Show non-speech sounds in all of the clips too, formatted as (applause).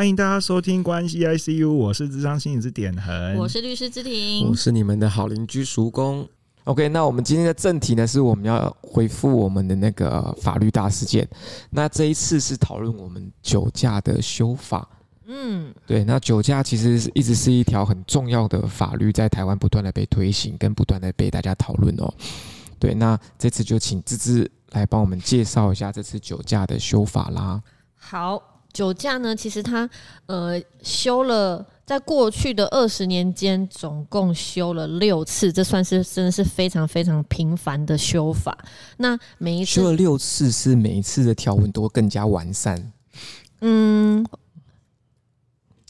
欢迎大家收听关系 ICU，我是智商心理师点恒，我是律师之庭，我是你们的好邻居叔公。OK，那我们今天的正题呢，是我们要回复我们的那个法律大事件。那这一次是讨论我们酒驾的修法。嗯，对，那酒驾其实一直是一条很重要的法律，在台湾不断的被推行，跟不断的被大家讨论哦。对，那这次就请芝芝来帮我们介绍一下这次酒驾的修法啦。好，酒驾呢，其实它呃修了，在过去的二十年间，总共修了六次，这算是真的是非常非常频繁的修法。那每一次修了六次，是每一次的条文都更加完善。嗯。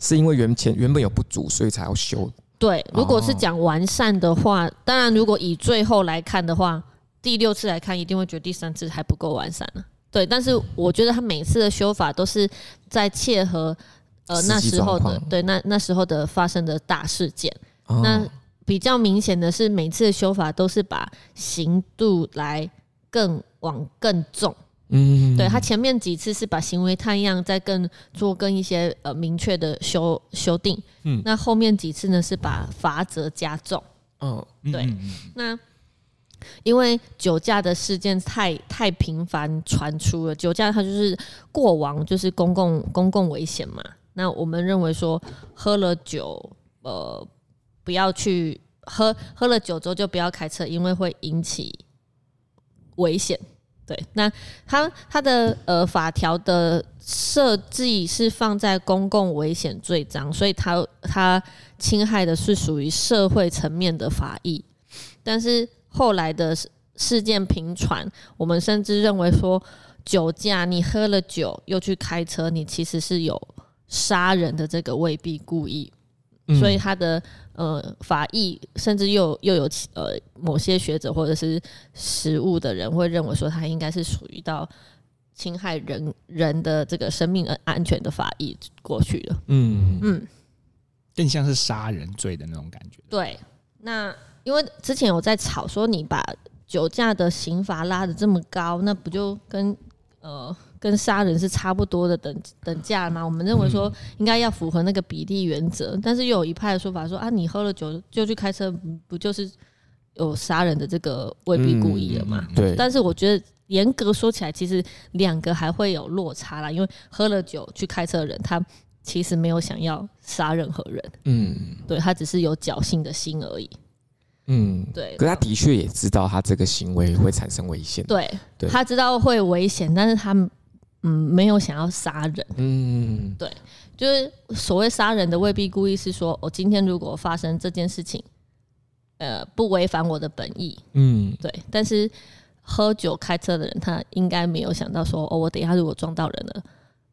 是因为原前原本有不足，所以才要修。对，如果是讲完善的话，哦、当然如果以最后来看的话，第六次来看一定会觉得第三次还不够完善了。对，但是我觉得他每次的修法都是在切合呃那时候的对那那时候的发生的大事件。哦、那比较明显的是，每次的修法都是把刑度来更往更重。嗯，对，他前面几次是把行为探样再更做更一些呃明确的修修订，嗯，那后面几次呢是把罚则加重，哦，对，那因为酒驾的事件太太频繁传出了，酒驾它就是过往就是公共公共危险嘛，那我们认为说喝了酒呃不要去喝喝了酒之后就不要开车，因为会引起危险。对，那他他的呃法条的设计是放在公共危险罪章，所以他他侵害的是属于社会层面的法益。但是后来的事件频传，我们甚至认为说酒驾，你喝了酒又去开车，你其实是有杀人的这个未必故意，所以他的。呃，法医甚至又又有呃某些学者或者是实务的人会认为说，他应该是属于到侵害人人的这个生命安全的法益过去了。嗯嗯，更像是杀人罪的那种感觉。对，那因为之前有在吵说，你把酒驾的刑罚拉的这么高，那不就跟呃。跟杀人是差不多的等等价吗？我们认为说应该要符合那个比例原则，但是又有一派的说法说啊，你喝了酒就去开车，不就是有杀人的这个未必故意了吗？对。但是我觉得严格说起来，其实两个还会有落差啦，因为喝了酒去开车的人，他其实没有想要杀任何人，嗯，对，他只是有侥幸的心而已。嗯，对。可是他的确也知道他这个行为会产生危险，对，对他知道会危险，但是他。嗯，没有想要杀人。嗯，对，就是所谓杀人的未必故意，是说我今天如果发生这件事情，呃，不违反我的本意。嗯，对。但是喝酒开车的人，他应该没有想到说，哦，我等一下如果撞到人了，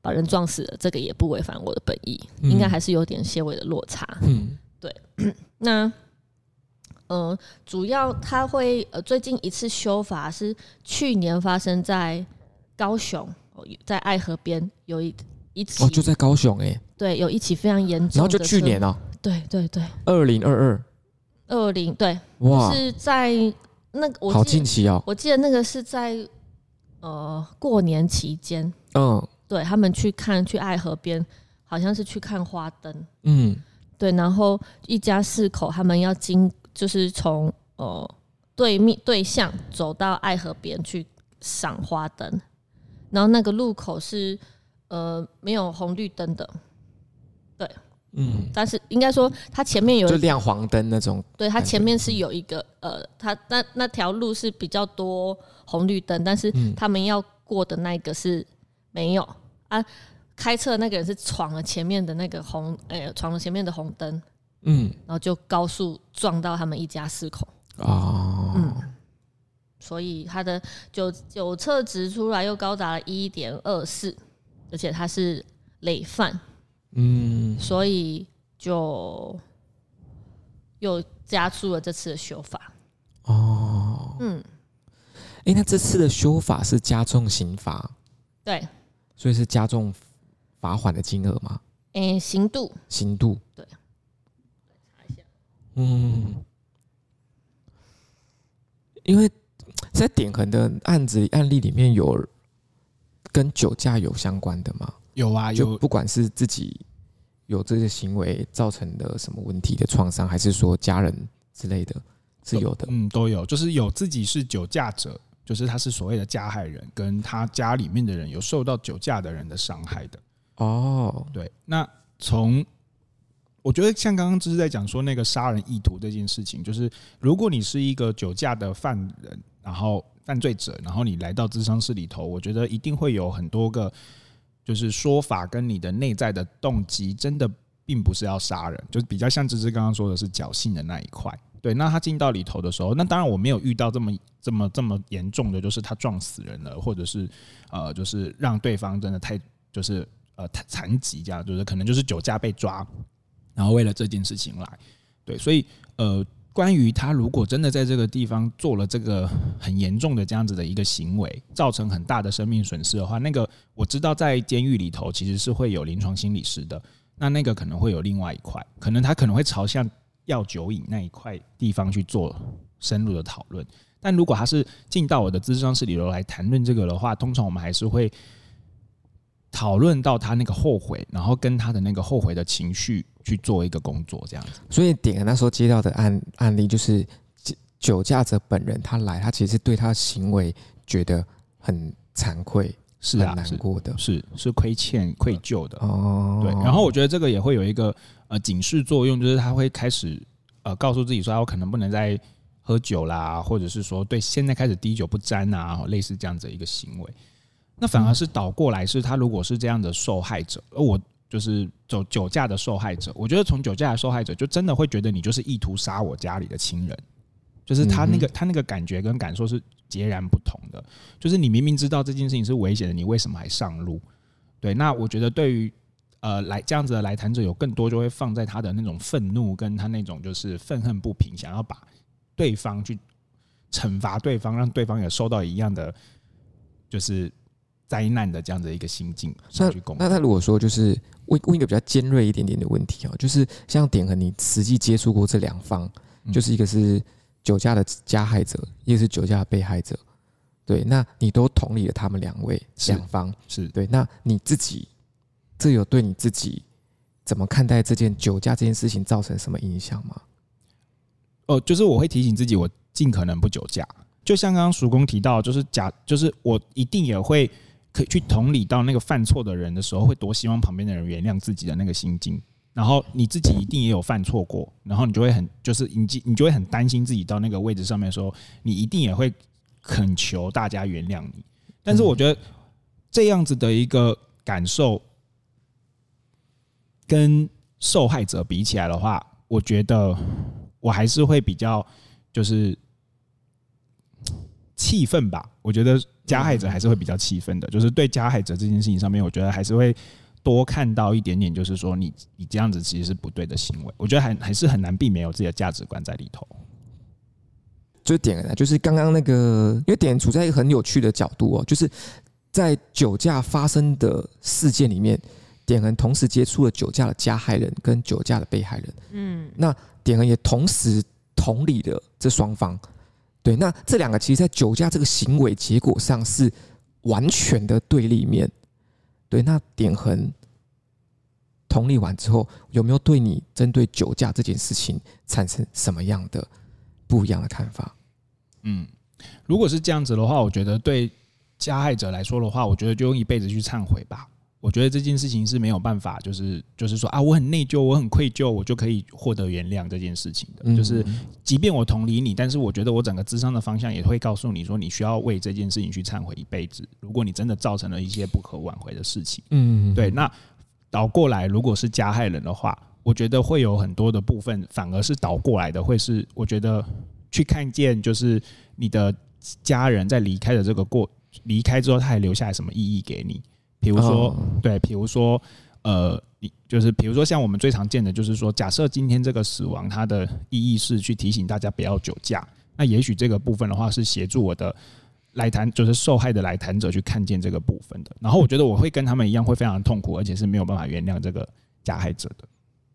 把人撞死了，这个也不违反我的本意，嗯、应该还是有点些微的落差。嗯，对。(clears throat) 那，嗯、呃，主要他会呃，最近一次修法是去年发生在高雄。在爱河边有一一起哦，就在高雄哎、欸，对，有一起非常严重，然后就去年哦，对对对，二零二二，二零对，哇，是在那个我好近期哦，我记得那个是在呃过年期间，嗯，对他们去看去爱河边，好像是去看花灯，嗯，对，然后一家四口他们要经就是从呃对面对向走到爱河边去赏花灯。然后那个路口是呃没有红绿灯的，对，嗯，但是应该说它前面有就亮黄灯那种，对，它前面是有一个呃，它那那条路是比较多红绿灯，但是他们要过的那个是没有。啊，开车的那个人是闯了前面的那个红，哎，闯了前面的红灯，嗯，然后就高速撞到他们一家四口。啊，嗯。所以他的酒酒测值出来又高达了一点二四，而且他是累犯，嗯，所以就又加速了这次的修法。哦，嗯，哎、欸，那这次的修法是加重刑罚，对，所以是加重罚款的金额吗？哎、欸，刑度，刑度，对，嗯，因为。在点恒的案子案例里面有跟酒驾有相关的吗？有啊，有，就不管是自己有这些行为造成的什么问题的创伤，还是说家人之类的，是有的。嗯，都有，就是有自己是酒驾者，就是他是所谓的加害人，跟他家里面的人有受到酒驾的人的伤害的。哦，对，那从我觉得像刚刚就是在讲说那个杀人意图这件事情，就是如果你是一个酒驾的犯人，然后犯罪者，然后你来到咨商室里头，我觉得一定会有很多个。就是说法跟你的内在的动机，真的并不是要杀人，就是比较像芝芝刚刚说的是侥幸的那一块。对，那他进到里头的时候，那当然我没有遇到这么这么这么严重的，就是他撞死人了，或者是呃，就是让对方真的太就是呃残疾这样，就是可能就是酒驾被抓，然后为了这件事情来，对，所以呃。关于他如果真的在这个地方做了这个很严重的这样子的一个行为，造成很大的生命损失的话，那个我知道在监狱里头其实是会有临床心理师的，那那个可能会有另外一块，可能他可能会朝向药酒瘾那一块地方去做深入的讨论。但如果他是进到我的咨商室里头来谈论这个的话，通常我们还是会。讨论到他那个后悔，然后跟他的那个后悔的情绪去做一个工作，这样子。所以点那时候接到的案案例就是酒驾者本人他来，他其实对他的行为觉得很惭愧，是啊，很难过的，是是亏欠、愧疚的哦。对，然后我觉得这个也会有一个呃警示作用，就是他会开始呃告诉自己说，我可能不能再喝酒啦，或者是说对现在开始滴酒不沾啊，类似这样子的一个行为。那反而是倒过来，是他如果是这样的受害者，而我就是酒酒驾的受害者，我觉得从酒驾的受害者就真的会觉得你就是意图杀我家里的亲人，就是他那个他那个感觉跟感受是截然不同的。就是你明明知道这件事情是危险的，你为什么还上路？对，那我觉得对于呃来这样子的来谈者有更多就会放在他的那种愤怒跟他那种就是愤恨不平，想要把对方去惩罚对方，让对方也受到一样的就是。灾难的这样的一个心境，那那他如果说就是问问一个比较尖锐一点点的问题啊，就是像点和，你实际接触过这两方，就是一个是酒驾的加害者，一个是酒驾的被害者，对，那你都同理了他们两位两方，是对，那你自己这有对你自己怎么看待这件酒驾这件事情造成什么影响吗？哦，就是我会提醒自己，我尽可能不酒驾，就像刚刚叔公提到，就是假，就是我一定也会。可以去同理到那个犯错的人的时候，会多希望旁边的人原谅自己的那个心境。然后你自己一定也有犯错过，然后你就会很就是你你就会很担心自己到那个位置上面的时候，你一定也会恳求大家原谅你。但是我觉得这样子的一个感受，跟受害者比起来的话，我觉得我还是会比较就是气愤吧。我觉得。加害者还是会比较气愤的，就是对加害者这件事情上面，我觉得还是会多看到一点点，就是说你你这样子其实是不对的行为。我觉得还还是很难避免有自己的价值观在里头。就点了，就是刚刚那个，因为点处在一个很有趣的角度哦，就是在酒驾发生的事件里面，点恒同时接触了酒驾的加害人跟酒驾的被害人。嗯，那点恒也同时同理了这双方。对，那这两个其实，在酒驾这个行为结果上是完全的对立面。对，那典衡同理完之后，有没有对你针对酒驾这件事情产生什么样的不一样的看法？嗯，如果是这样子的话，我觉得对加害者来说的话，我觉得就用一辈子去忏悔吧。我觉得这件事情是没有办法，就是就是说啊，我很内疚，我很愧疚，我就可以获得原谅这件事情的。就是即便我同理你，但是我觉得我整个智商的方向也会告诉你说，你需要为这件事情去忏悔一辈子。如果你真的造成了一些不可挽回的事情，嗯，对。那倒过来，如果是加害人的话，我觉得会有很多的部分反而是倒过来的，会是我觉得去看见，就是你的家人在离开的这个过离开之后，他还留下来什么意义给你。比如说，对，比如说，呃，你就是比如说，像我们最常见的，就是说，假设今天这个死亡，它的意义是去提醒大家不要酒驾，那也许这个部分的话，是协助我的来谈，就是受害的来谈者去看见这个部分的。然后我觉得我会跟他们一样，会非常痛苦，而且是没有办法原谅这个加害者的。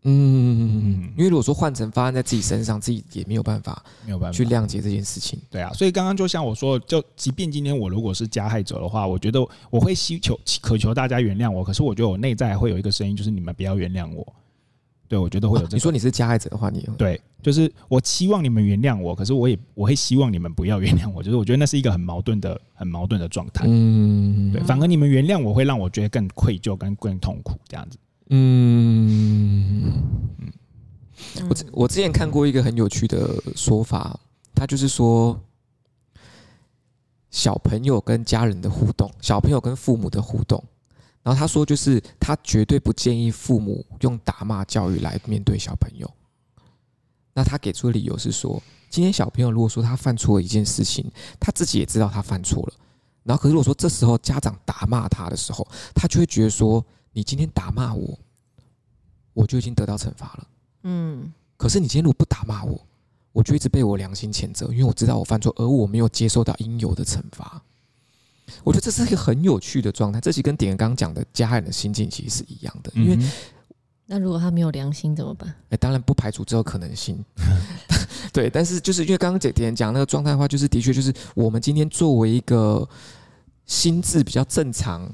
嗯嗯嗯嗯，因为如果说换成发生在自己身上，自己也没有办法，没有办法去谅解这件事情。对啊，所以刚刚就像我说，就即便今天我如果是加害者的话，我觉得我会希求渴求大家原谅我，可是我觉得我内在会有一个声音，就是你们不要原谅我，对，我觉得会有这个。你说你是加害者的话，你对，就是我期望你们原谅我，可是我也我会希望你们不要原谅我，就是我觉得那是一个很矛盾的、很矛盾的状态。嗯，对，反而你们原谅我会让我觉得更愧疚、跟更痛苦这样子。嗯嗯，我我之前看过一个很有趣的说法，他就是说。小朋友跟家人的互动，小朋友跟父母的互动，然后他说，就是他绝对不建议父母用打骂教育来面对小朋友。那他给出的理由是说，今天小朋友如果说他犯错了一件事情，他自己也知道他犯错了，然后可是如果说这时候家长打骂他的时候，他就会觉得说，你今天打骂我，我就已经得到惩罚了。嗯，可是你今天如果不打骂我。我就一直被我良心谴责，因为我知道我犯错，而我没有接受到应有的惩罚。我觉得这是一个很有趣的状态，这其实跟点刚刚讲的加害人的心境其实是一样的。因为那如果他没有良心怎么办？哎，当然不排除这个可能性。(laughs) 对，但是就是因为刚刚姐点讲那个状态的话，就是的确就是我们今天作为一个心智比较正常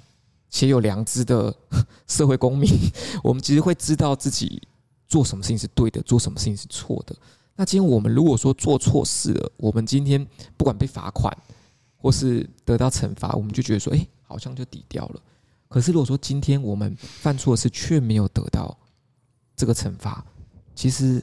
且有良知的 (laughs) 社会公民，(laughs) 我们其实会知道自己做什么事情是对的，做什么事情是错的。那今天我们如果说做错事了，我们今天不管被罚款或是得到惩罚，我们就觉得说，哎，好像就抵掉了。可是如果说今天我们犯错事却没有得到这个惩罚，其实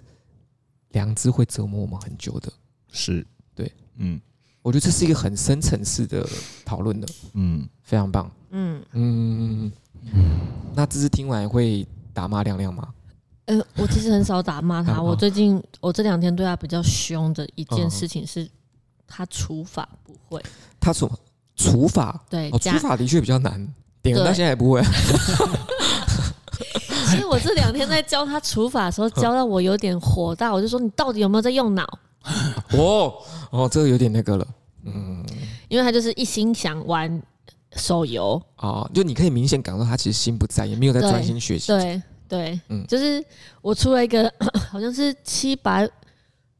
良知会折磨我们很久的。是，对，嗯，我觉得这是一个很深层次的讨论的，嗯，非常棒，嗯嗯嗯。那这次听完会打骂亮亮吗？呃，我其实很少打骂他。(laughs) 我最近，我这两天对他比较凶的一件事情是，他除法不会。他处处罚？对，除法的确比较难。点到现在也不会。(laughs) 所以我这两天在教他除法的时候，教到我有点火大。我就说：“你到底有没有在用脑？”哦哦，这个有点那个了。嗯，因为他就是一心想玩手游。哦，就你可以明显感受到他其实心不在，也没有在专心学习。对。对，嗯，就是我出了一个 (clears throat) 好像是七百，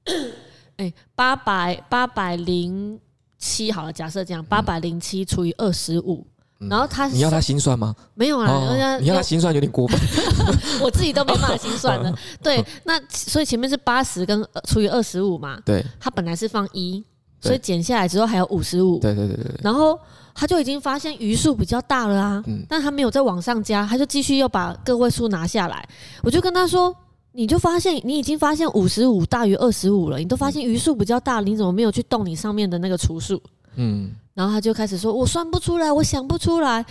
(clears throat) 哎，八百八百零七，好了，假设这样，八百零七除以二十五，然后他你要他心算吗？没有啊，哦、你要他心算有点过分，(laughs) 我自己都没办法心算的。(laughs) 对，那所以前面是八十跟除以二十五嘛，对，他本来是放一，所以减下来之后还有五十五，对对对对，然后。他就已经发现余数比较大了啊，嗯、但他没有再往上加，他就继续又把个位数拿下来。我就跟他说：“你就发现你已经发现五十五大于二十五了，你都发现余数比较大，你怎么没有去动你上面的那个除数？”嗯，然后他就开始说：“我算不出来，我想不出来。”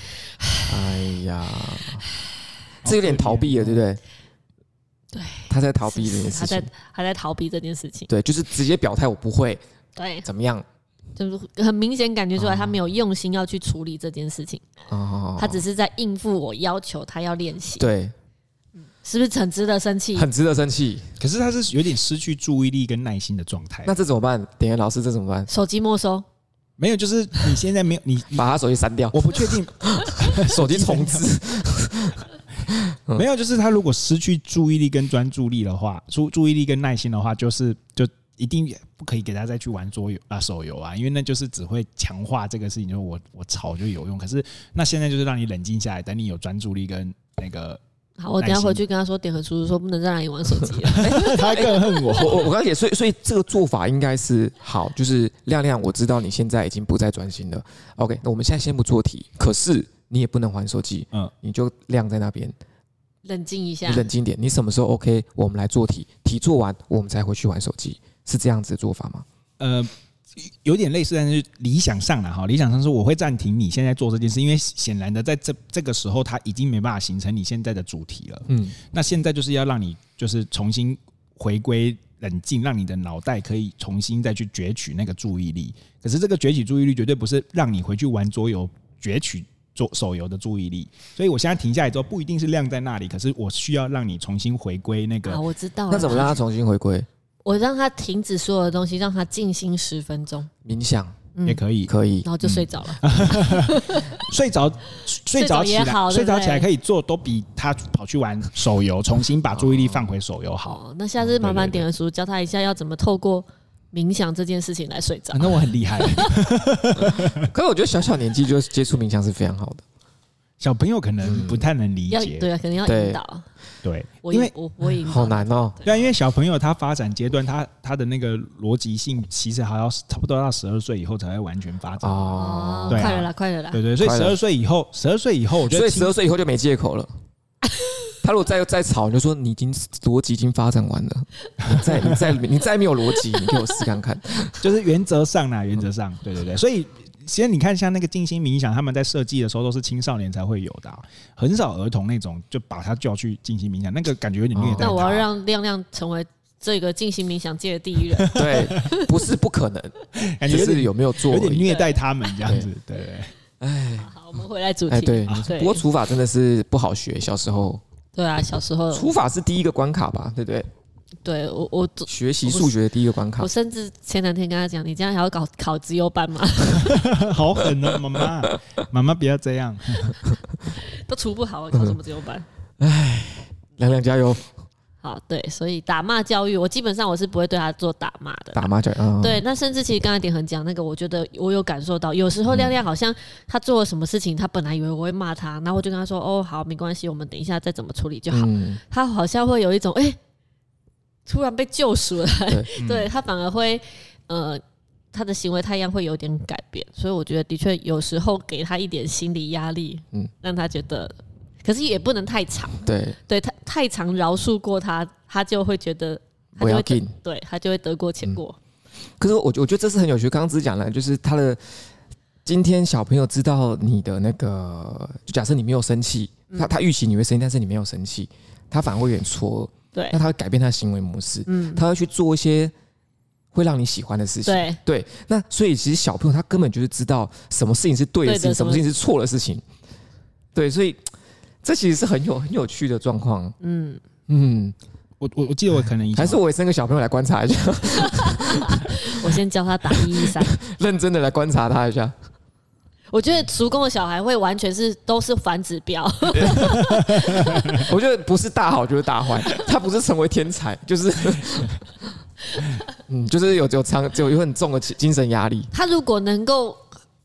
哎呀，(sighs) 这有点逃避了，对不对？对，他在逃避这件事情，他在他在逃避这件事情。对，就是直接表态我不会。对，怎么样？就是很明显感觉出来，他没有用心要去处理这件事情。哦，他只是在应付我要求他要练习。对，是不是很值得生气？很值得生气。可是他是有点失去注意力跟耐心的状态。那这怎么办？点点老师，这怎么办？手机没收？没有，就是你现在没有，(laughs) 你把他手机删掉。我不确定，(laughs) 手机重置。(laughs) 没有，就是他如果失去注意力跟专注力的话，注注意力跟耐心的话，就是就。一定不可以给他再去玩桌游啊手游啊，因为那就是只会强化这个事情。就是我我吵就有用，可是那现在就是让你冷静下来，等你有专注力跟那个。好，我等下回去跟他说，点和叔叔说不能再让你玩手机了，(laughs) 他更恨我。(laughs) 我我刚才也所以所以这个做法应该是好，就是亮亮，我知道你现在已经不再专心了。OK，那我们现在先不做题，可是你也不能玩手机，嗯，你就晾在那边，冷静一下，你冷静点。你什么时候 OK？我们来做题，题做完我们才回去玩手机。是这样子的做法吗？呃，有点类似，但是理想上了哈。理想上说，我会暂停你现在做这件事，因为显然的，在这这个时候，它已经没办法形成你现在的主题了。嗯，那现在就是要让你就是重新回归冷静，让你的脑袋可以重新再去攫取那个注意力。可是这个攫取注意力绝对不是让你回去玩桌游攫取做手游的注意力。所以我现在停下来之后，不一定是晾在那里，可是我需要让你重新回归那个。啊，我知道。那怎么让他重新回归？我让他停止所有的东西，让他静心十分钟，冥想也可以，可以，然后就睡着了。(laughs) 睡着，睡着起来，睡着起来可以做，都比他跑去玩手游，重新把注意力放回手游好。那下次麻烦点个书，教他一下要怎么透过冥想这件事情来睡着。那我很厉害，(laughs) 可是我觉得小小年纪就接触冥想是非常好的。小朋友可能不太能理解，对啊，可能要引导。对，因为我我引好难哦。对啊，因为小朋友他发展阶段，他他的那个逻辑性其实还要差不多到十二岁以后才会完全发展哦。快了啦，快了啦。对对，所以十二岁以后，十二岁以后，我觉得所以十二岁以后就没借口了。(laughs) 他如果再再吵，你就说你已经逻辑已经发展完了，你再你再你再没有逻辑，你给我试看看。(laughs) 就是原则上呢，原则上，对对对。所以其实你看，像那个静心冥想，他们在设计的时候都是青少年才会有的，很少儿童那种就把他叫去静心冥想，那个感觉有点虐待。那我要让亮亮成为这个静心冥想界的第一人。对，不是不可能，(laughs) 感觉是有没有做有点虐待他们这样子。对对。哎，好，我们回来主题。对，不过除法真的是不好学，小时候。对啊，小时候除法是第一个关卡吧，对不对？对我我学习数学的第一个关卡。我甚至前两天跟他讲，你这样还要搞考资优班吗？(laughs) 好狠哦，(laughs) 妈妈，妈妈不要这样，(laughs) 都除不好，考什么资优班？哎，亮亮加油！好，对，所以打骂教育，我基本上我是不会对他做打骂的。打骂教育，嗯、对。那甚至其实刚才点恒讲那个，我觉得我有感受到，有时候亮亮好像他做了什么事情，他本来以为我会骂他，然后我就跟他说：“哦，好，没关系，我们等一下再怎么处理就好。嗯”他好像会有一种哎、欸，突然被救赎了，对，(laughs) 对他反而会呃，他的行为他一样会有点改变。所以我觉得的确有时候给他一点心理压力，嗯，让他觉得。可是也不能太长，对，对他太长饶恕过他，他就会觉得他就会对他就会得过且过。可是我我觉得这是很有趣，刚刚只是讲了，就是他的今天小朋友知道你的那个，就假设你没有生气，他他预期你会生气，但是你没有生气，他反而会有点错，对，那他会改变他的行为模式，嗯，他会去做一些会让你喜欢的事情，对对。那所以其实小朋友他根本就是知道什么事情是对的事情，什么事情是错的事情，对，所以。这其实是很有很有趣的状况。嗯嗯，我我我记得我可能还是我生个小朋友来观察一下。(laughs) 我先教他打一一三，(laughs) 认真的来观察他一下。我觉得叔公的小孩会完全是都是反指标。(laughs) 我觉得不是大好就是大坏，(laughs) 他不是成为天才，就是嗯，就是有有长有有很重的精神压力。他如果能够。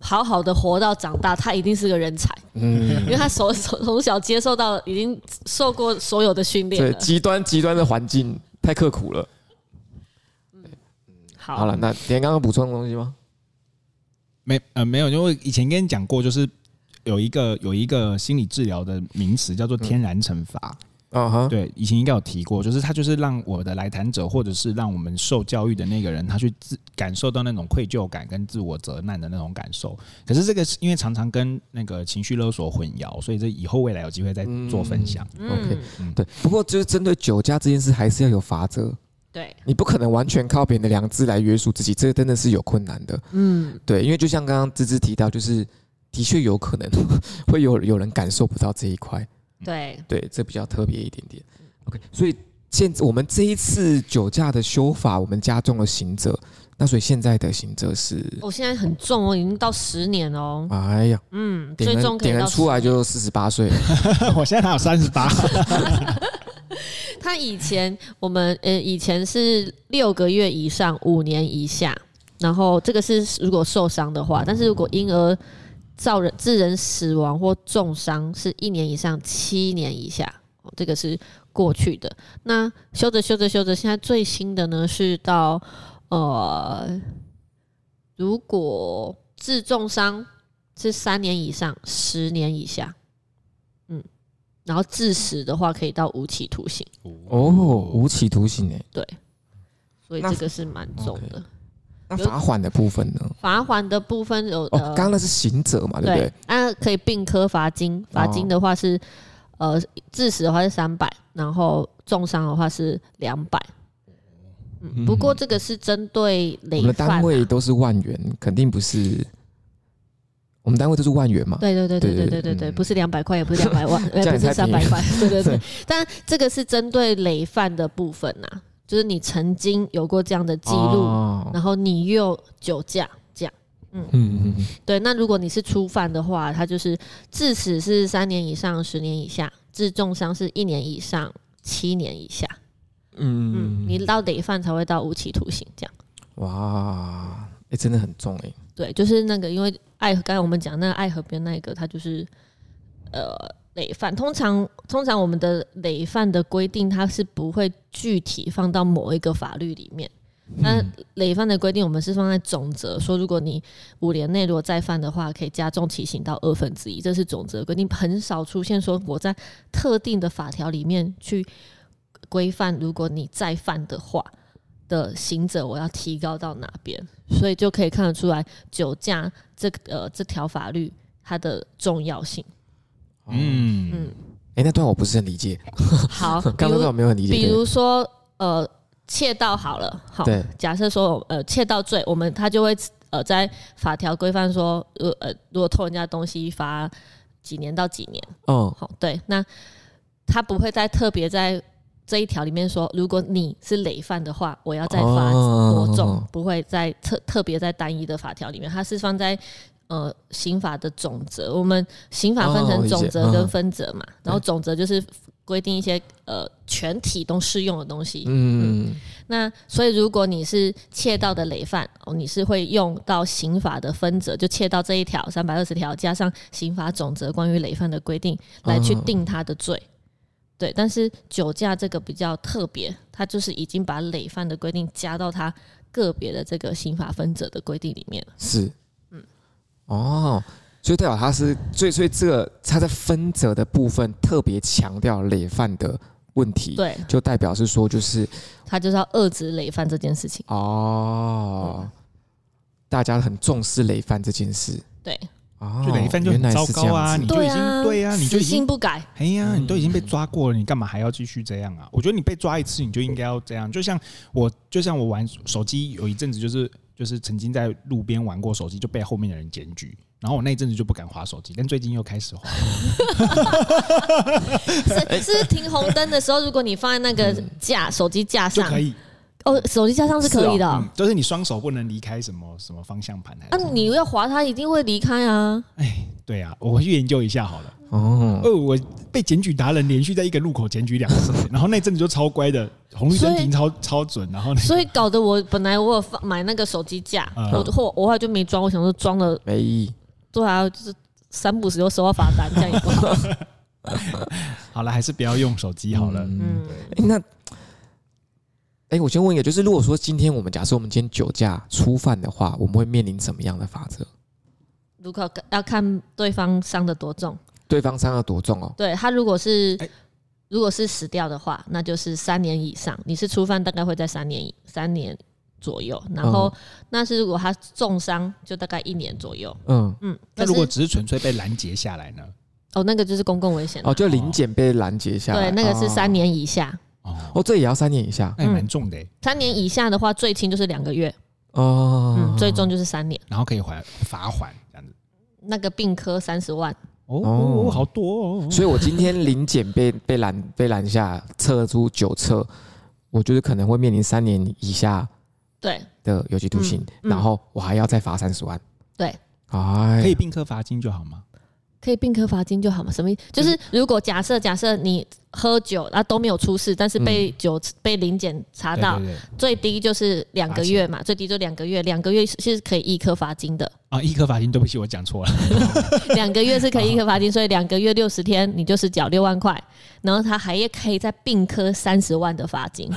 好好的活到长大，他一定是个人才。嗯，因为他从从小接受到，已经受过所有的训练。对，极端极端的环境太刻苦了。嗯，好。好了，那点刚刚补充的东西吗？没，呃，没有，因为以前跟你讲过，就是有一个有一个心理治疗的名词叫做天然惩罚。嗯啊哈，对，以前应该有提过，就是他就是让我的来谈者，或者是让我们受教育的那个人，他去自感受到那种愧疚感跟自我责难的那种感受。可是这个是因为常常跟那个情绪勒索混淆，所以这以后未来有机会再做分享。嗯、OK，嗯，对。不过就是针对酒驾这件事，还是要有法则。对，你不可能完全靠别人的良知来约束自己，这个真的是有困难的。嗯，对，因为就像刚刚芝芝提到，就是的确有可能 (laughs) 会有有人感受不到这一块。对对，这比较特别一点点。OK，所以现我们这一次酒驾的修法，我们加重了刑责。那所以现在的刑责是，我现在很重哦，已经到十年哦。哎呀，嗯，点人点人出来就四十八岁，(laughs) 我现在还有三十八。(laughs) 他以前我们呃以前是六个月以上五年以下，然后这个是如果受伤的话，但是如果婴儿。造人致人死亡或重伤是一年以上七年以下，这个是过去的。那修着修着修着，现在最新的呢是到呃，如果致重伤是三年以上十年以下，然后致死的话可以到无期徒刑。哦，无期徒刑诶，对，所以这个是蛮重的。那罚款的部分呢？罚款的部分有哦，刚刚那是刑责嘛，对不对？那可以并科罚金，罚金的话是呃，致死的话是三百，然后重伤的话是两百。嗯，不过这个是针对累犯，我们单位都是万元，肯定不是。我们单位都是万元嘛？对对对对对对对对，不是两百块，也不是两百万，也 (laughs) 不是三百块。对对对，但这个是针对累犯的部分呐。就是你曾经有过这样的记录，哦、然后你又酒驾这样，嗯嗯嗯，对。那如果你是初犯的话，他就是致死是三年以上十年以下，致重伤是一年以上七年以下，嗯嗯，你到累犯才会到无期徒刑这样。哇，哎、欸，真的很重哎、欸。对，就是那个，因为爱河，刚才我们讲那个爱河边那一个，他就是呃累犯，通常通常我们的累犯的规定，它是不会具体放到某一个法律里面。那累犯的规定，我们是放在总则，说如果你五年内如果再犯的话，可以加重其刑到二分之一，这是总则规定，很少出现说我在特定的法条里面去规范，如果你再犯的话的行者，我要提高到哪边，所以就可以看得出来酒驾这呃这条法律它的重要性。嗯嗯，哎，那段我不是很理解。好，(laughs) 刚刚我没有很理解。比如说呃。窃盗好了，好，对假设说呃窃盗罪，我们他就会呃在法条规范说，呃呃如果偷人家东西罚几年到几年，哦，好，对，那他不会再特别在这一条里面说，如果你是累犯的话，我要再罚多重，哦、不会在特特别在单一的法条里面，它是放在呃刑法的总则，我们刑法分成总则跟分则嘛，哦、然后总则就是。规定一些呃全体都适用的东西，嗯，嗯，那所以如果你是窃盗的累犯哦，你是会用到刑法的分则，就窃盗这一条三百二十条加上刑法总则关于累犯的规定来去定他的罪，嗯、对。但是酒驾这个比较特别，它就是已经把累犯的规定加到它个别的这个刑法分则的规定里面了。是，嗯，哦。所以代表他是，所以所以这个他在分则的部分特别强调累犯的问题，对，就代表是说就是他就是要遏制累犯这件事情哦，嗯、大家很重视累犯这件事，对，哦，就等于犯就很糟糕啊，你就已经对啊，你就已经不改，哎呀，你都已经被抓过了，你干嘛还要继续这样啊？我觉得你被抓一次，你就应该要这样，就像我，就像我玩手机有一阵子，就是就是曾经在路边玩过手机，就被后面的人检举。然后我那一阵子就不敢划手机，但最近又开始滑。(laughs) 是是停红灯的时候，如果你放在那个架、嗯、手机架上就可以。哦，手机架上是可以的，哦嗯，就是你双手不能离开什么什么方向盘。啊，你要滑它一定会离开啊。哎，对啊，我回去研究一下好了。哦，哦，我被检举达人连续在一个路口检举两次，(laughs) 然后那阵子就超乖的，红绿灯停超超准，然后、那个、所以搞得我本来我有放买那个手机架，嗯、我后我后来就没装，我想说装了没意义。对啊，就是三不五时又收到罚单，这样也不好。(laughs) 好了，还是不要用手机好了。嗯，欸、那，哎、欸，我先问一个，就是如果说今天我们假设我们今天酒驾初犯的话，我们会面临什么样的法则？如果要看对方伤的多重，对方伤的多重哦？对他如果是如果是死掉的话，那就是三年以上。你是初犯，大概会在三年三年。左右，然后、嗯、那是如果他重伤，就大概一年左右。嗯嗯，那如果只是纯粹被拦截下来呢？哦，那个就是公共危险。哦，就临检被拦截下来。对，那个是三年以下。哦，哦，这也要三年以下，那也蛮重的。三年以下的话，最轻就是两个月。哦，嗯，最重就是三年，然后可以还罚款这样子。那个并科三十万。哦，好多哦。所以我今天临检被被拦被拦下，测出九测，我觉得可能会面临三年以下。对的有期徒刑，嗯嗯、然后我还要再罚三十万。对，哎，可以并科罚金就好吗？可以并科罚金就好嘛？什么意思？就是如果假设假设你喝酒啊都没有出事，但是被酒、嗯、被临检查到，最低就是两个月嘛，最低就两个月，两个月是可以一科罚金的。啊，一科罚金，对不起，我讲错了。(laughs) 两个月是可以一科罚金，(laughs) 所以两个月六十天，你就是缴六万块，然后他还也可以再并科三十万的罚金。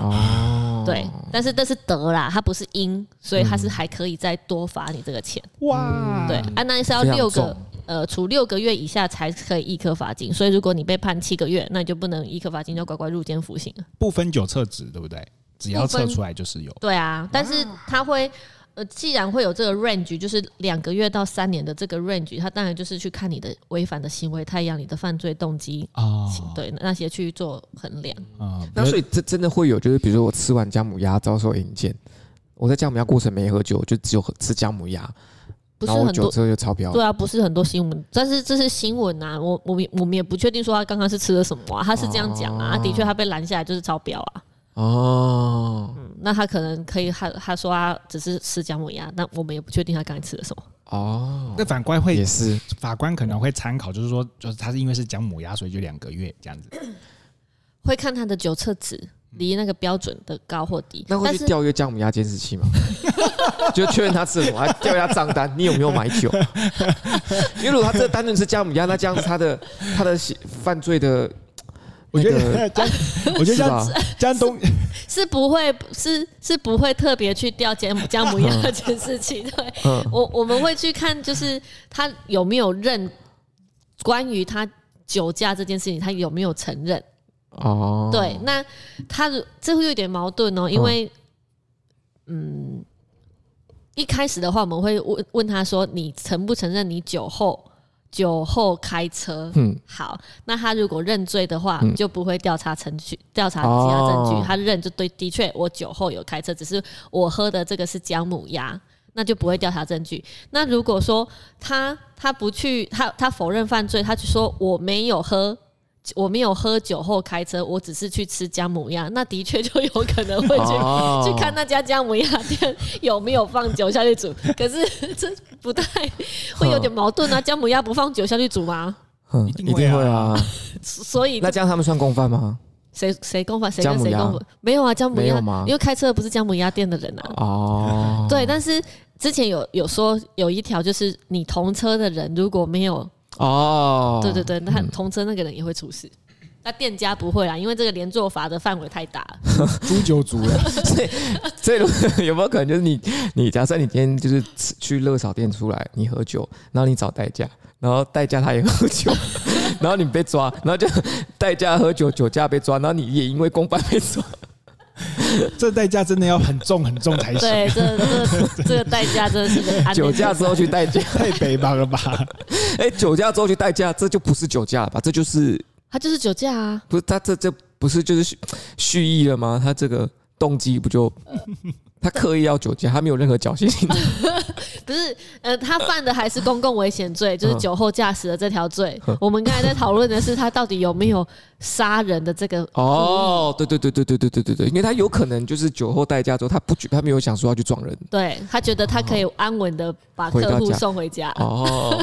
哦，对，但是这是得啦，他不是因，所以他是还可以再多罚你这个钱。哇，对，啊，那是要六个。呃，处六个月以下才可以一颗罚金，所以如果你被判七个月，那你就不能一颗罚金，就乖乖入监服刑了。不分酒测值，对不对？只要测出来就是有。对啊，但是他会，呃，既然会有这个 range，就是两个月到三年的这个 range，他当然就是去看你的违反的行为太阳，你的犯罪动机啊，哦、对那些去做衡量啊。那所以这真的会有，就是比如说我吃完姜母鸭遭受引荐，我在姜母鸭过程没喝酒，就只有吃姜母鸭。不是很多，就超标。对啊，不是很多新闻，但是这是新闻啊。我我们我们也不确定说他刚刚是吃了什么啊，他是这样讲啊。的确，他被拦下来就是超标啊。哦，嗯，那他可能可以，他他说他只是吃姜母鸭，那我们也不确定他刚才吃了什么。哦，那法官会也是法官可能会参考，就是说，就是他是因为是姜母鸭，所以就两个月这样子。会看他的酒测值。离那个标准的高或低。那会去调阅姜母鸭监视器吗？(laughs) 就确认他吃什么，还调一下账单，你有没有买酒？(laughs) 因为如果他这单纯是姜母鸭，那这样子他的他的犯罪的。我觉得江，我觉得江江东是不会是是不会特别去调姜母姜母鸭这件事情。对，我我们会去看，就是他有没有认关于他酒驾这件事情，他有没有承认？哦，对，那他这会有点矛盾哦，因为嗯，一开始的话，我们会问问他说：“你承不承认你酒后？”酒后开车，嗯，好，那他如果认罪的话，嗯、就不会调查程序，调查其他证据。哦、他认就对，的确我酒后有开车，只是我喝的这个是姜母鸭，那就不会调查证据。那如果说他他不去，他他否认犯罪，他就说我没有喝。我没有喝酒后开车，我只是去吃姜母鸭，那的确就有可能会去、哦、(laughs) 去看那家姜母鸭店有没有放酒下去煮。可是这不太会有点矛盾啊！姜母鸭不放酒下去煮吗？(laughs) 嗯，一定会啊。(laughs) 所以那这样他们算共犯吗？谁谁共犯？谁跟谁共犯？没有啊，姜母鸭吗？因为开车不是姜母鸭店的人啊。哦，对，但是之前有有说有一条，就是你同车的人如果没有。哦，对对对，那同车那个人也会出事，那店家不会啦，因为这个连坐罚的范围太大了，(laughs) 诛九族了。(laughs) 所以，所以有没有可能就是你，你假设你今天就是去热炒店出来，你喝酒，然后你找代驾，然后代驾他也喝酒，(laughs) 然后你被抓，然后就代驾喝酒酒驾被抓，然后你也因为公办被抓。(laughs) 这代价真的要很重很重才行。对，这这这个代价真的是酒驾之后去代驾，太北方了吧？(laughs) 哎，酒驾之后去代驾，这就不是酒驾了吧？这就是他就是酒驾啊！不是他这这不是就是蓄意了吗？他这个动机不就？他刻意要酒驾，他没有任何侥幸心。(laughs) 不是，呃，他犯的还是公共危险罪，就是酒后驾驶的这条罪。我们刚才在讨论的是他到底有没有杀人的这个。哦，对对对对对对对对对，因为他有可能就是酒后代驾之后，他不觉他没有想说要去撞人，对他觉得他可以安稳的把客户送回家。哦。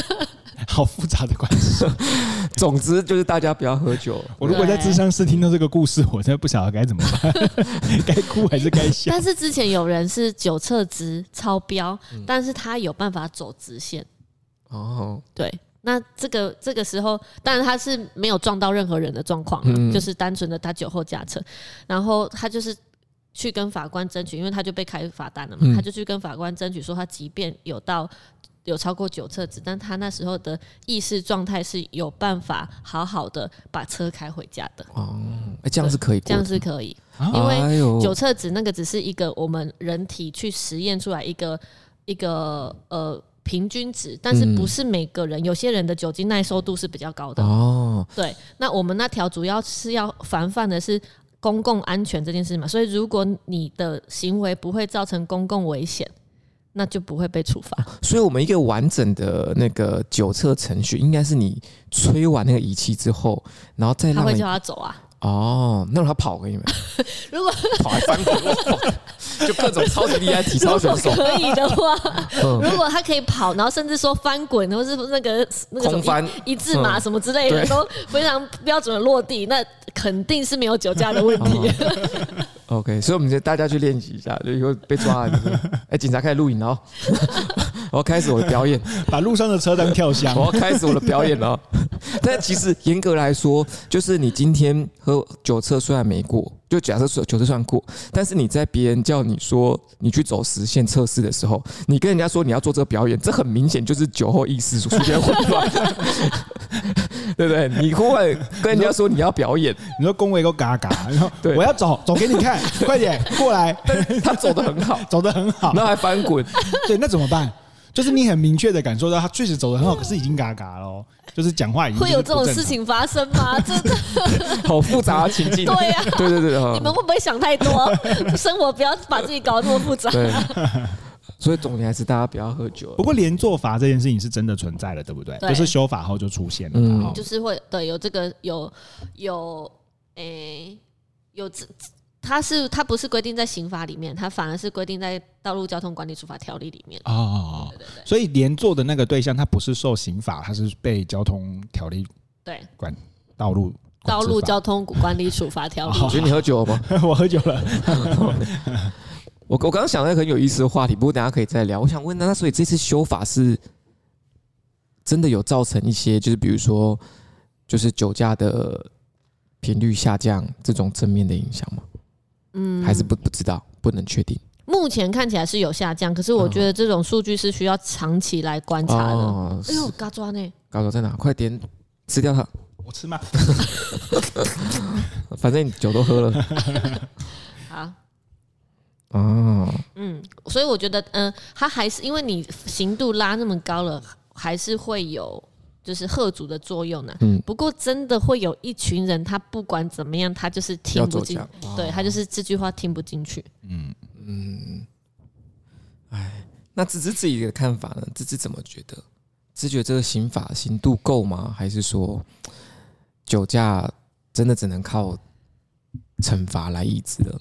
好复杂的关系。(laughs) 总之就是大家不要喝酒。我如果在智商室听到这个故事，我真的不晓得该怎么办，(laughs) 该哭还是该笑。但是之前有人是酒测值超标，但是他有办法走直线。哦，对，那这个这个时候，当然他是没有撞到任何人的状况，就是单纯的他酒后驾车，然后他就是去跟法官争取，因为他就被开罚单了嘛，他就去跟法官争取说，他即便有到。有超过九册子，但他那时候的意识状态是有办法好好的把车开回家的。哦，哎，这样是可以，这样是可以，因为九册子那个只是一个我们人体去实验出来一个一个呃平均值，但是不是每个人，有些人的酒精耐受度是比较高的。哦，对，那我们那条主要是要防范的是公共安全这件事嘛，所以如果你的行为不会造成公共危险。那就不会被处罚。(laughs) 所以，我们一个完整的那个酒测程序，应该是你吹完那个仪器之后，然后再让他会叫他走啊。哦，那让他跑可以吗？(laughs) 如果 (laughs) 跑还翻滚，就各种超级厉害体 (laughs) 操选手。可以的话，如果他可以跑，然后甚至说翻滚，或是那个那个什么一,一字马什么之类的，都非常标准的落地，那肯定是没有酒驾的问题。OK，所以我们就大家去练习一下，就以后被抓了，哎，警察开始录影了，我要开始我的表演，把路上的车当跳箱，(laughs) 我要开始我的表演了。(laughs) 但其实严格来说，就是你今天喝酒测虽然没过，就假设说酒测算过，但是你在别人叫你说你去走实线测试的时候，你跟人家说你要做这个表演，这很明显就是酒后意识出现混乱。(laughs) 对不对？你忽然跟人家说你要表演，你说恭维个嘎嘎，然后对，我要走，走给你看，快点过来。他走的很好，走的很好，然后还翻滚。对，那怎么办？就是你很明确的感受到他确实走的很好，可是已经嘎嘎了，就是讲话已经会有这种事情发生吗？真的 (laughs) 好复杂的情境。对呀，对对对，你们会不会想太多？(laughs) 生活不要把自己搞得那么复杂。所以总结还是大家不要喝酒。不过连坐法这件事情是真的存在的，对不对？对就是修法后就出现了，嗯，就是会对有这个有有诶、欸、有这，它是它不是规定在刑法里面，它反而是规定在道路交通管理处罚条例里面。哦，对对对。所以连坐的那个对象，他不是受刑法，他是被交通条例对管道路道路交通管理处罚条例。我觉得你喝酒了吗？(laughs) 我喝酒了。我 (laughs) 我刚刚想到一个很有意思的话题，不过等下可以再聊。我想问，那所以这次修法是真的有造成一些，就是比如说，就是酒驾的频率下降这种正面的影响吗？嗯，还是不不知道，不能确定。目前看起来是有下降，可是我觉得这种数据是需要长期来观察的。哦、哎呦，嘎抓呢？嘎抓在哪？快点吃掉它！我吃吗？(laughs) 反正你酒都喝了。(laughs) 好。哦。嗯，所以我觉得，嗯、呃，它还是因为你刑度拉那么高了，还是会有就是吓阻的作用呢。嗯。不过真的会有一群人，他不管怎么样，他就是听不进，对他就是这句话听不进去。嗯。嗯，哎，那芝芝自己的看法呢？芝芝怎么觉得？芝觉得这个刑法刑度够吗？还是说酒驾真的只能靠惩罚来抑制了？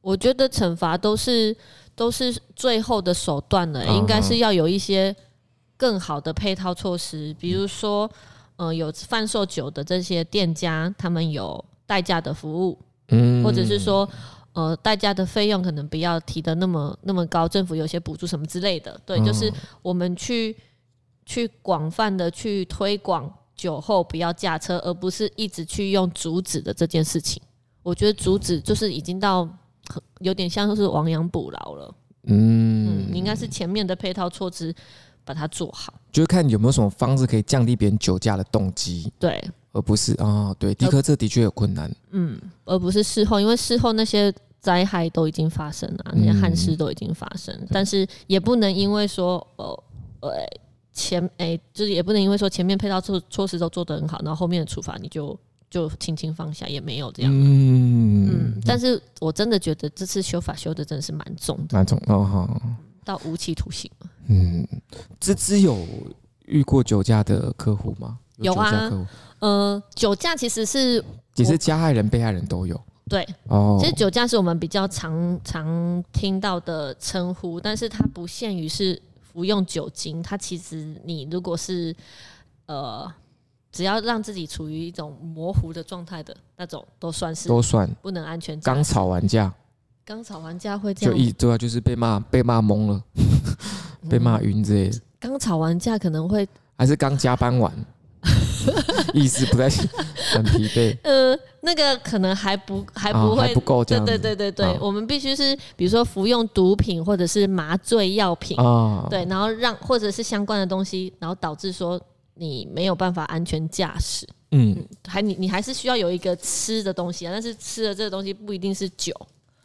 我觉得惩罚都是都是最后的手段了，应该是要有一些更好的配套措施，比如说，呃，有贩售酒的这些店家，他们有代驾的服务，嗯，或者是说。呃，代驾的费用可能不要提的那么那么高，政府有些补助什么之类的，对，嗯、就是我们去去广泛的去推广酒后不要驾车，而不是一直去用阻止的这件事情。我觉得阻止就是已经到有点像是亡羊补牢了。嗯，嗯，你应该是前面的配套措施把它做好，就是看有没有什么方式可以降低别人酒驾的动机。对。而不是啊、哦，对，迪克这的确有困难。嗯，而不是事后，因为事后那些灾害都已经发生了，那些憾事都已经发生，嗯、但是也不能因为说，呃，呃，前哎、欸，就是也不能因为说前面配套措措施都做得很好，然后后面的处罚你就就轻轻放下，也没有这样。嗯嗯，但是我真的觉得这次修法修的真的是蛮重的，蛮重哦，到无期徒刑了。嗯，芝芝有遇过酒驾的客户吗？有，有啊。呃，酒驾其实是其实加害人、被害人都有。对，哦，其实酒驾是我们比较常常听到的称呼，但是它不限于是服用酒精，它其实你如果是呃，只要让自己处于一种模糊的状态的那种，都算是都算不能安全。刚吵完架，刚吵完架会这样，就一对啊，就是被骂被骂懵了，被骂晕之类的。刚吵完架可能会还是刚加班完。(laughs) 意思不太 (laughs) 很疲惫。呃，那个可能还不还不会、不够这样。对对对对对，哦、我们必须是比如说服用毒品或者是麻醉药品啊，哦、对，然后让或者是相关的东西，然后导致说你没有办法安全驾驶。嗯，还你你还是需要有一个吃的东西啊，但是吃的这个东西不一定是酒。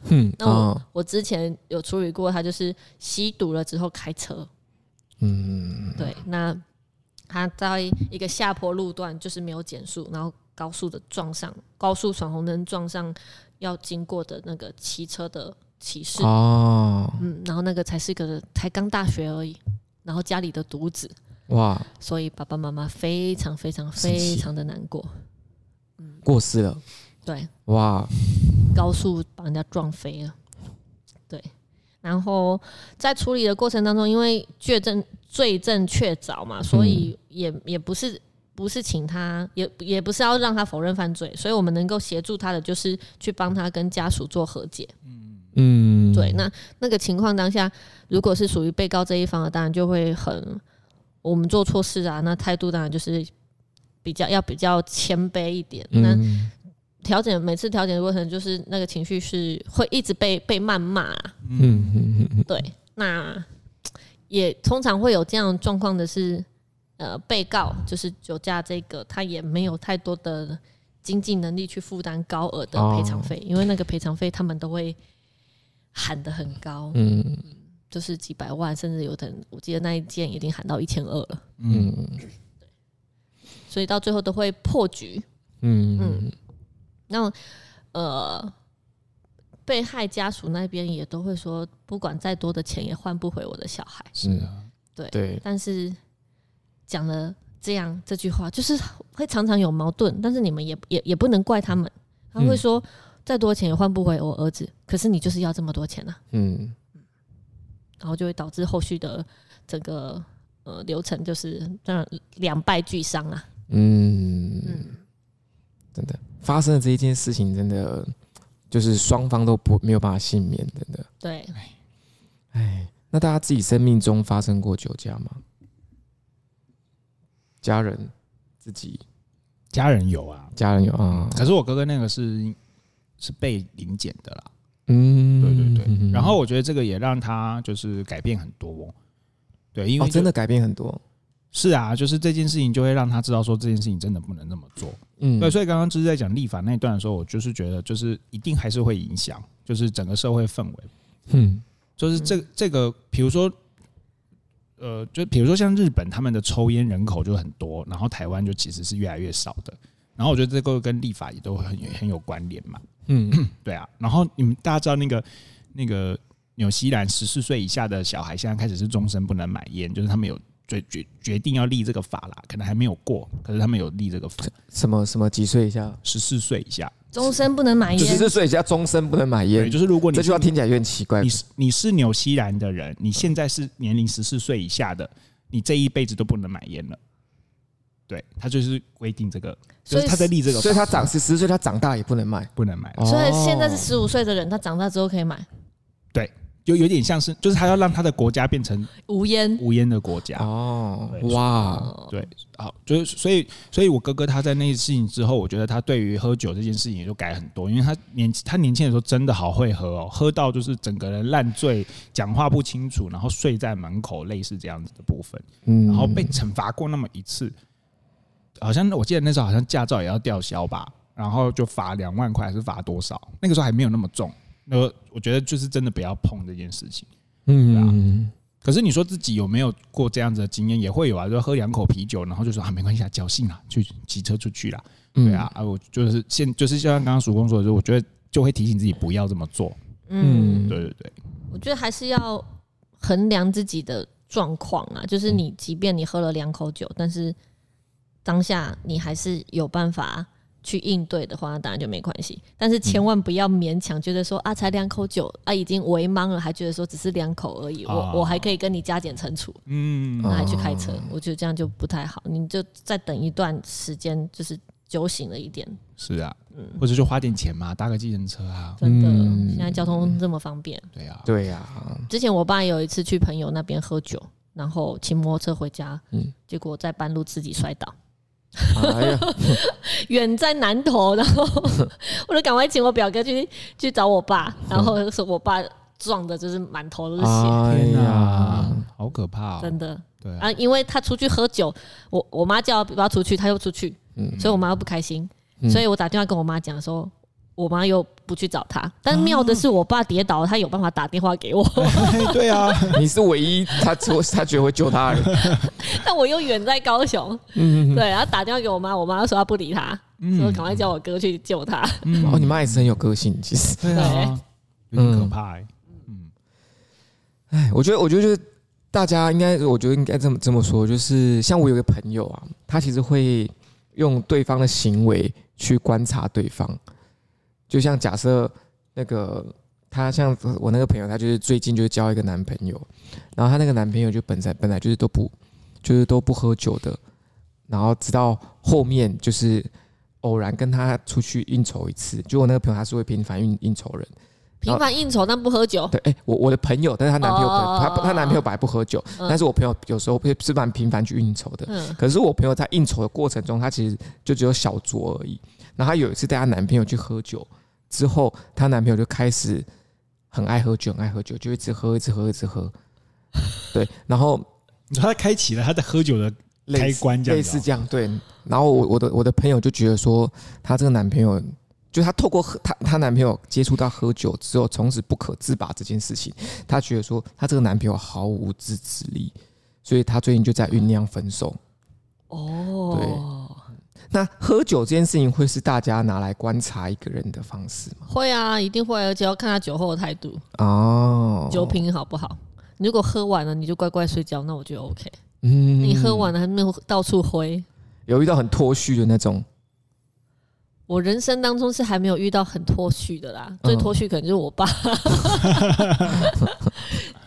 嗯，那我、哦、我之前有处理过，他就是吸毒了之后开车。嗯，对，那。他在一个下坡路段，就是没有减速，然后高速的撞上，高速闯红灯撞上要经过的那个骑车的骑士。哦，嗯，然后那个才是个才刚大学而已，然后家里的独子，哇，所以爸爸妈妈非常非常非常的难过。嗯，过世了。对，哇，高速把人家撞飞了。对，然后在处理的过程当中，因为确证。罪证确凿嘛，所以也也不是不是请他，也也不是要让他否认犯罪，所以我们能够协助他的就是去帮他跟家属做和解。嗯嗯，对，那那个情况当下，如果是属于被告这一方的，当然就会很我们做错事啊，那态度当然就是比较要比较谦卑一点。那调整每次调整的过程，就是那个情绪是会一直被被谩骂啊。嗯嗯嗯，对，那。也通常会有这样状况的是，呃，被告就是酒驾这个，他也没有太多的经济能力去负担高额的赔偿费，因为那个赔偿费他们都会喊得很高，嗯，就是几百万，甚至有的人，我记得那一件已经喊到一千二了，嗯，对，所以到最后都会破局，嗯。嗯，那呃。被害家属那边也都会说，不管再多的钱也换不回我的小孩。是啊，对对。但是讲了这样这句话，就是会常常有矛盾。但是你们也也也不能怪他们，他会说再多钱也换不回我儿子。可是你就是要这么多钱呢？嗯。然后就会导致后续的整个呃流程就是让两败俱伤啊。嗯嗯。真的发生的这一件事情，真的就是双方都不没有办法幸免，真的。对，哎，那大家自己生命中发生过酒驾吗？家人自己，家人有啊，家人有啊。可是我哥哥那个是是被临检的啦。嗯，对对对。然后我觉得这个也让他就是改变很多。对，因为真的改变很多。是啊，就是这件事情就会让他知道说这件事情真的不能那么做。嗯，对。所以刚刚就是在讲立法那一段的时候，我就是觉得就是一定还是会影响，就是整个社会氛围。嗯，就是这这个，比如说。呃，就比如说像日本，他们的抽烟人口就很多，然后台湾就其实是越来越少的。然后我觉得这个跟立法也都很很有关联嘛。嗯，(clears throat) 对啊。然后你们大家知道那个那个纽西兰十四岁以下的小孩现在开始是终身不能买烟，就是他们有决决决定要立这个法啦，可能还没有过，可是他们有立这个法。什么什么几岁以下？十四岁以下。终身不能买烟，十四岁以下终身不能买烟。就是如果你这句话听起来有点奇怪。你是你是纽西兰的人，你现在是年龄十四岁以下的，你这一辈子都不能买烟了。对，他就是规定这个，所以他在立这个，所以他长十四岁，他长大也不能买，不能买。所以现在是十五岁的人，他长大之后可以买。对。就有点像是，就是他要让他的国家变成无烟。无烟的国家。哦，哇，对，好，就是所以，所以我哥哥他在那件事情之后，我觉得他对于喝酒这件事情也就改很多，因为他年他年轻的时候真的好会喝哦，喝到就是整个人烂醉，讲话不清楚，然后睡在门口，类似这样子的部分，嗯，然后被惩罚过那么一次，好像我记得那时候好像驾照也要吊销吧，然后就罚两万块还是罚多少？那个时候还没有那么重。那我觉得就是真的不要碰这件事情，嗯，可是你说自己有没有过这样子的经验？也会有啊，就喝两口啤酒，然后就说啊，没关系啊，侥幸啊，去骑车出去啦，对啊，啊，我就是现就是像刚刚曙光说的，就我觉得就会提醒自己不要这么做，嗯，对对对，我觉得还是要衡量自己的状况啊，就是你即便你喝了两口酒，但是当下你还是有办法。去应对的话，那当然就没关系。但是千万不要勉强，觉得说啊，才两口酒啊，已经为茫了，还觉得说只是两口而已，我我还可以跟你加减乘除，嗯，那还去开车，我觉得这样就不太好。你就再等一段时间，就是酒醒了一点。是啊，嗯，或者就花点钱嘛，搭个计程车啊。真的，现在交通这么方便。对呀，对呀。之前我爸有一次去朋友那边喝酒，然后骑摩托车回家，嗯，结果在半路自己摔倒。哎呀，(laughs) 远在南投，然后 (laughs) 我就赶快请我表哥去去找我爸，然后说我爸撞的就是满头都是血。天哪，好可怕！真的，对啊，因为他出去喝酒，我我妈叫不要出去，他又出去，所以我妈又不开心，所以我打电话跟我妈讲说。我妈又不去找他，但妙的是，我爸跌倒了，他有办法打电话给我。(laughs) (laughs) 对啊，你是唯一他说他觉得会救他的人。(laughs) 但我又远在高雄，对，然后打电话给我妈，我妈说她不理他，说赶快叫我哥去救他。哦，你妈也是很有个性，其实。对啊，有点可怕。嗯，哎，我觉得，我觉得就是大家应该，我觉得应该这么这么说，就是像我有个朋友啊，他其实会用对方的行为去观察对方。就像假设那个她像我那个朋友，她就是最近就是交一个男朋友，然后她那个男朋友就本来本来就是都不就是都不喝酒的，然后直到后面就是偶然跟她出去应酬一次，就我那个朋友他是会频繁应应酬人，频繁应酬但不喝酒。对，哎，我我的朋友，但是她男朋友她她男朋友本来不喝酒，但是我朋友有时候会是蛮频繁去应酬的。可是我朋友在应酬的过程中，她其实就只有小酌而已。然后她有一次带她男朋友去喝酒。之后，她男朋友就开始很爱喝酒，很爱喝酒，就一直喝，一直喝，一直喝。对，然后你说他开启了他在喝酒的开关，这样类似这样。对，然后我我的我的朋友就觉得说，她这个男朋友，就她透过喝她她男朋友接触到喝酒之后，从此不可自拔这件事情，她觉得说她这个男朋友毫无自制力，所以她最近就在酝酿分手。哦，对。那喝酒这件事情会是大家拿来观察一个人的方式吗？会啊，一定会，而且要看他酒后的态度哦，酒品好不好？如果喝完了你就乖乖睡觉，那我觉得 OK。嗯，你喝完了还没有到处挥，有遇到很脱序的那种？我人生当中是还没有遇到很脱序的啦，最脱序可能就是我爸。(laughs)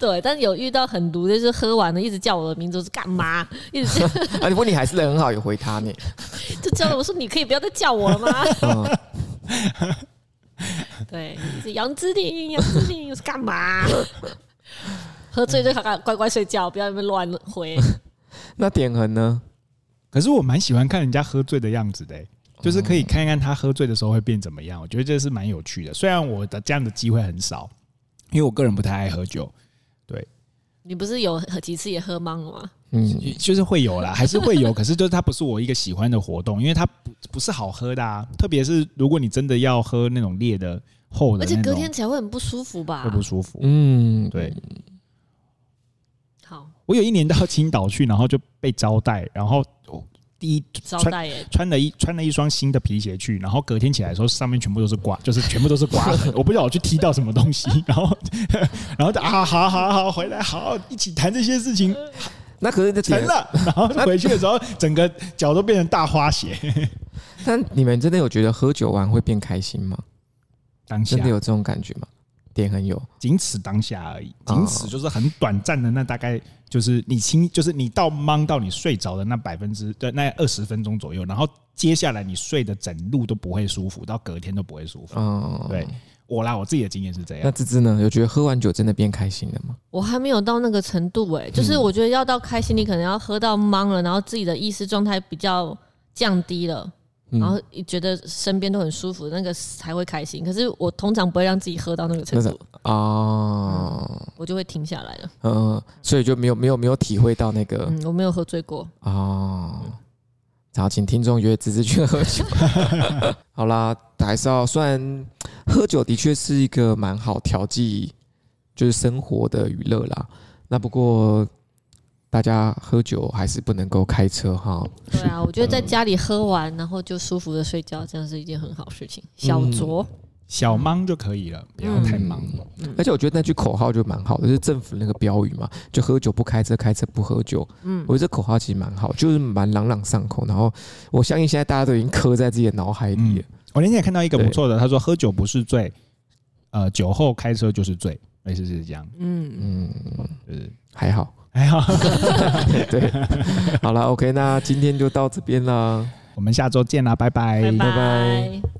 对，但有遇到很毒，就是喝完了一直叫我的名字是干嘛？(laughs) 一直叫啊，不过你还是人很好，有回他呢。(laughs) 就叫我说你可以不要再叫我了吗？嗯，(laughs) 对，是杨之琳，杨之琳是干嘛？喝醉就乖乖乖睡觉，不要那边乱回。那点恒呢？可是我蛮喜欢看人家喝醉的样子的、欸，就是可以看看他喝醉的时候会变怎么样。我觉得这是蛮有趣的。虽然我的这样的机会很少，因为我个人不太爱喝酒。对，你不是有几次也喝懵了吗？嗯，就是会有啦，(laughs) 还是会有。可是就是它不是我一个喜欢的活动，因为它不不是好喝的啊。特别是如果你真的要喝那种烈的、厚的，而且隔天起来会很不舒服吧？会不舒服。嗯，对。好，我有一年到青岛去，然后就被招待，然后第一招待耶，穿了一穿了一双新的皮鞋去，然后隔天起来的时候，上面全部都是刮，就是全部都是刮痕。(laughs) 我不知道我去踢到什么东西，(laughs) 然后 (laughs) 然后就啊，好好好，回来好一起谈这些事情。那可是就成了，然后回去的时候，整个脚都变成大花鞋。但你们真的有觉得喝酒完会变开心吗？当下真的有这种感觉吗？点很有，仅此当下而已，仅此就是很短暂的那大概就是你清，就是你到懵到你睡着的那百分之对那二十分钟左右，然后接下来你睡的整路都不会舒服，到隔天都不会舒服。嗯，对我啦，我自己的经验是这样。那芝芝呢？有觉得喝完酒真的变开心了吗？我还没有到那个程度哎、欸，就是我觉得要到开心，你可能要喝到懵了，然后自己的意识状态比较降低了。然后觉得身边都很舒服，那个才会开心。可是我通常不会让自己喝到那个程度啊、嗯，我就会停下来了。嗯，所以就没有没有没有体会到那个。嗯，我没有喝醉过啊、嗯。然后请听众约芝芝去喝酒。(laughs) 好啦，还是要虽然喝酒的确是一个蛮好调剂，就是生活的娱乐啦。那不过。大家喝酒还是不能够开车哈。对啊，我觉得在家里喝完，然后就舒服的睡觉，这样是一件很好事情。小酌、小忙就可以了，不要太忙。而且我觉得那句口号就蛮好的，就是政府那个标语嘛，就喝酒不开车，开车不喝酒。嗯，我觉得这口号其实蛮好，就是蛮朗朗上口。然后我相信现在大家都已经刻在自己的脑海里了。我那天也看到一个不错的，他说喝酒不是罪，呃，酒后开车就是罪，类似是这样。嗯嗯，就是还好。还好，(laughs) 对，好了，OK，那今天就到这边了，我们下周见啦，拜拜，拜拜。